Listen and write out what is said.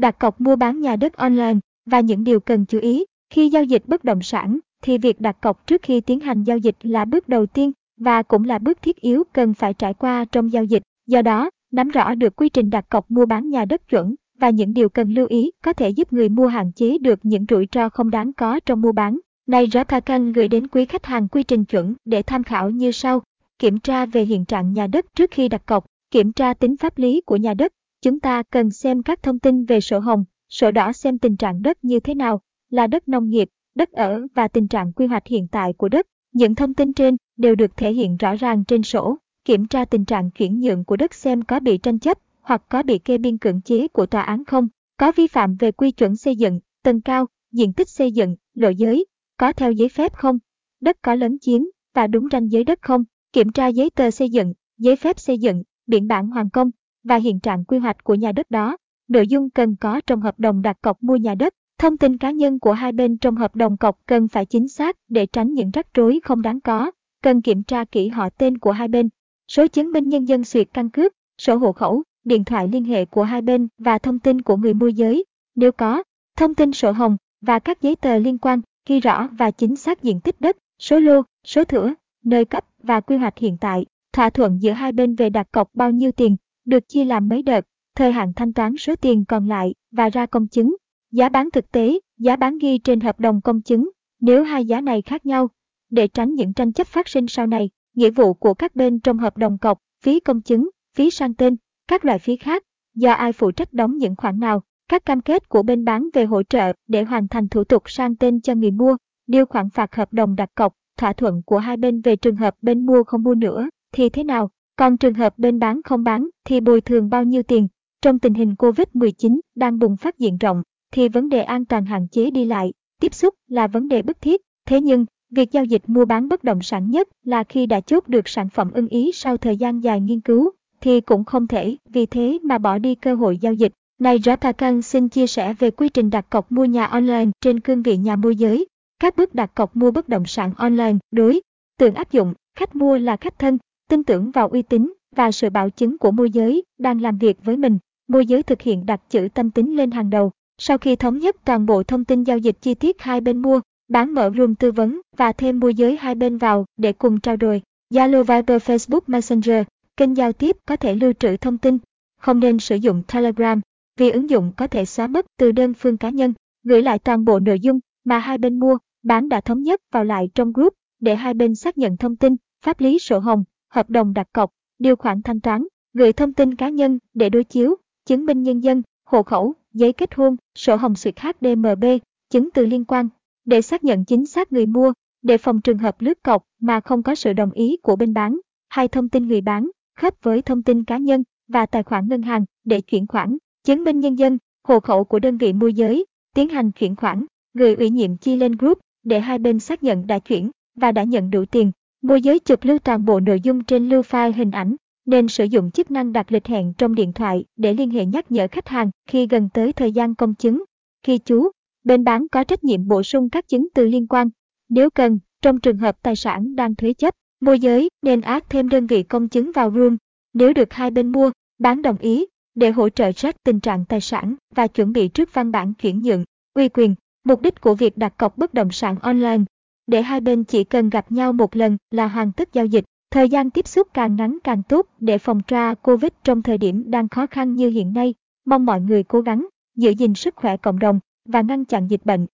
đặt cọc mua bán nhà đất online và những điều cần chú ý. Khi giao dịch bất động sản, thì việc đặt cọc trước khi tiến hành giao dịch là bước đầu tiên và cũng là bước thiết yếu cần phải trải qua trong giao dịch. Do đó, nắm rõ được quy trình đặt cọc mua bán nhà đất chuẩn và những điều cần lưu ý có thể giúp người mua hạn chế được những rủi ro không đáng có trong mua bán. Này Rapakan gửi đến quý khách hàng quy trình chuẩn để tham khảo như sau. Kiểm tra về hiện trạng nhà đất trước khi đặt cọc, kiểm tra tính pháp lý của nhà đất. Chúng ta cần xem các thông tin về sổ hồng, sổ đỏ xem tình trạng đất như thế nào, là đất nông nghiệp, đất ở và tình trạng quy hoạch hiện tại của đất. Những thông tin trên đều được thể hiện rõ ràng trên sổ. Kiểm tra tình trạng chuyển nhượng của đất xem có bị tranh chấp hoặc có bị kê biên cưỡng chế của tòa án không, có vi phạm về quy chuẩn xây dựng, tầng cao, diện tích xây dựng, lộ giới, có theo giấy phép không, đất có lấn chiếm và đúng ranh giới đất không, kiểm tra giấy tờ xây dựng, giấy phép xây dựng, biển bản hoàn công và hiện trạng quy hoạch của nhà đất đó. Nội dung cần có trong hợp đồng đặt cọc mua nhà đất. Thông tin cá nhân của hai bên trong hợp đồng cọc cần phải chính xác để tránh những rắc rối không đáng có. Cần kiểm tra kỹ họ tên của hai bên, số chứng minh nhân dân duyệt căn cước, sổ hộ khẩu, điện thoại liên hệ của hai bên và thông tin của người môi giới. Nếu có, thông tin sổ hồng và các giấy tờ liên quan ghi rõ và chính xác diện tích đất, số lô, số thửa, nơi cấp và quy hoạch hiện tại, thỏa thuận giữa hai bên về đặt cọc bao nhiêu tiền, được chia làm mấy đợt, thời hạn thanh toán số tiền còn lại và ra công chứng, giá bán thực tế, giá bán ghi trên hợp đồng công chứng, nếu hai giá này khác nhau. Để tránh những tranh chấp phát sinh sau này, nghĩa vụ của các bên trong hợp đồng cọc, phí công chứng, phí sang tên, các loại phí khác, do ai phụ trách đóng những khoản nào, các cam kết của bên bán về hỗ trợ để hoàn thành thủ tục sang tên cho người mua, điều khoản phạt hợp đồng đặt cọc, thỏa thuận của hai bên về trường hợp bên mua không mua nữa thì thế nào, còn trường hợp bên bán không bán thì bồi thường bao nhiêu tiền. Trong tình hình COVID-19 đang bùng phát diện rộng thì vấn đề an toàn hạn chế đi lại, tiếp xúc là vấn đề bức thiết. Thế nhưng, việc giao dịch mua bán bất động sản nhất là khi đã chốt được sản phẩm ưng ý sau thời gian dài nghiên cứu, thì cũng không thể vì thế mà bỏ đi cơ hội giao dịch. Này Rapakan xin chia sẻ về quy trình đặt cọc mua nhà online trên cương vị nhà môi giới. Các bước đặt cọc mua bất động sản online đối tượng áp dụng, khách mua là khách thân, tin tưởng vào uy tín và sự bảo chứng của môi giới đang làm việc với mình. Môi giới thực hiện đặt chữ tâm tính lên hàng đầu. Sau khi thống nhất toàn bộ thông tin giao dịch chi tiết hai bên mua, bán mở room tư vấn và thêm môi giới hai bên vào để cùng trao đổi. Zalo Viber Facebook Messenger, kênh giao tiếp có thể lưu trữ thông tin. Không nên sử dụng Telegram vì ứng dụng có thể xóa mất từ đơn phương cá nhân, gửi lại toàn bộ nội dung mà hai bên mua, bán đã thống nhất vào lại trong group để hai bên xác nhận thông tin, pháp lý sổ hồng, hợp đồng đặt cọc, điều khoản thanh toán, gửi thông tin cá nhân để đối chiếu, chứng minh nhân dân, hộ khẩu, giấy kết hôn, sổ hồng suyệt HDMB, chứng từ liên quan, để xác nhận chính xác người mua, để phòng trường hợp lướt cọc mà không có sự đồng ý của bên bán, hay thông tin người bán, khớp với thông tin cá nhân và tài khoản ngân hàng để chuyển khoản, chứng minh nhân dân, hộ khẩu của đơn vị môi giới, tiến hành chuyển khoản, gửi ủy nhiệm chi lên group để hai bên xác nhận đã chuyển và đã nhận đủ tiền. Môi giới chụp lưu toàn bộ nội dung trên lưu file hình ảnh, nên sử dụng chức năng đặt lịch hẹn trong điện thoại để liên hệ nhắc nhở khách hàng khi gần tới thời gian công chứng. Khi chú, bên bán có trách nhiệm bổ sung các chứng từ liên quan. Nếu cần, trong trường hợp tài sản đang thuế chấp, môi giới nên áp thêm đơn vị công chứng vào room. Nếu được hai bên mua, bán đồng ý, để hỗ trợ xét tình trạng tài sản và chuẩn bị trước văn bản chuyển nhượng, uy quyền. Mục đích của việc đặt cọc bất động sản online để hai bên chỉ cần gặp nhau một lần là hoàn tất giao dịch. Thời gian tiếp xúc càng ngắn càng tốt để phòng tra COVID trong thời điểm đang khó khăn như hiện nay. Mong mọi người cố gắng giữ gìn sức khỏe cộng đồng và ngăn chặn dịch bệnh.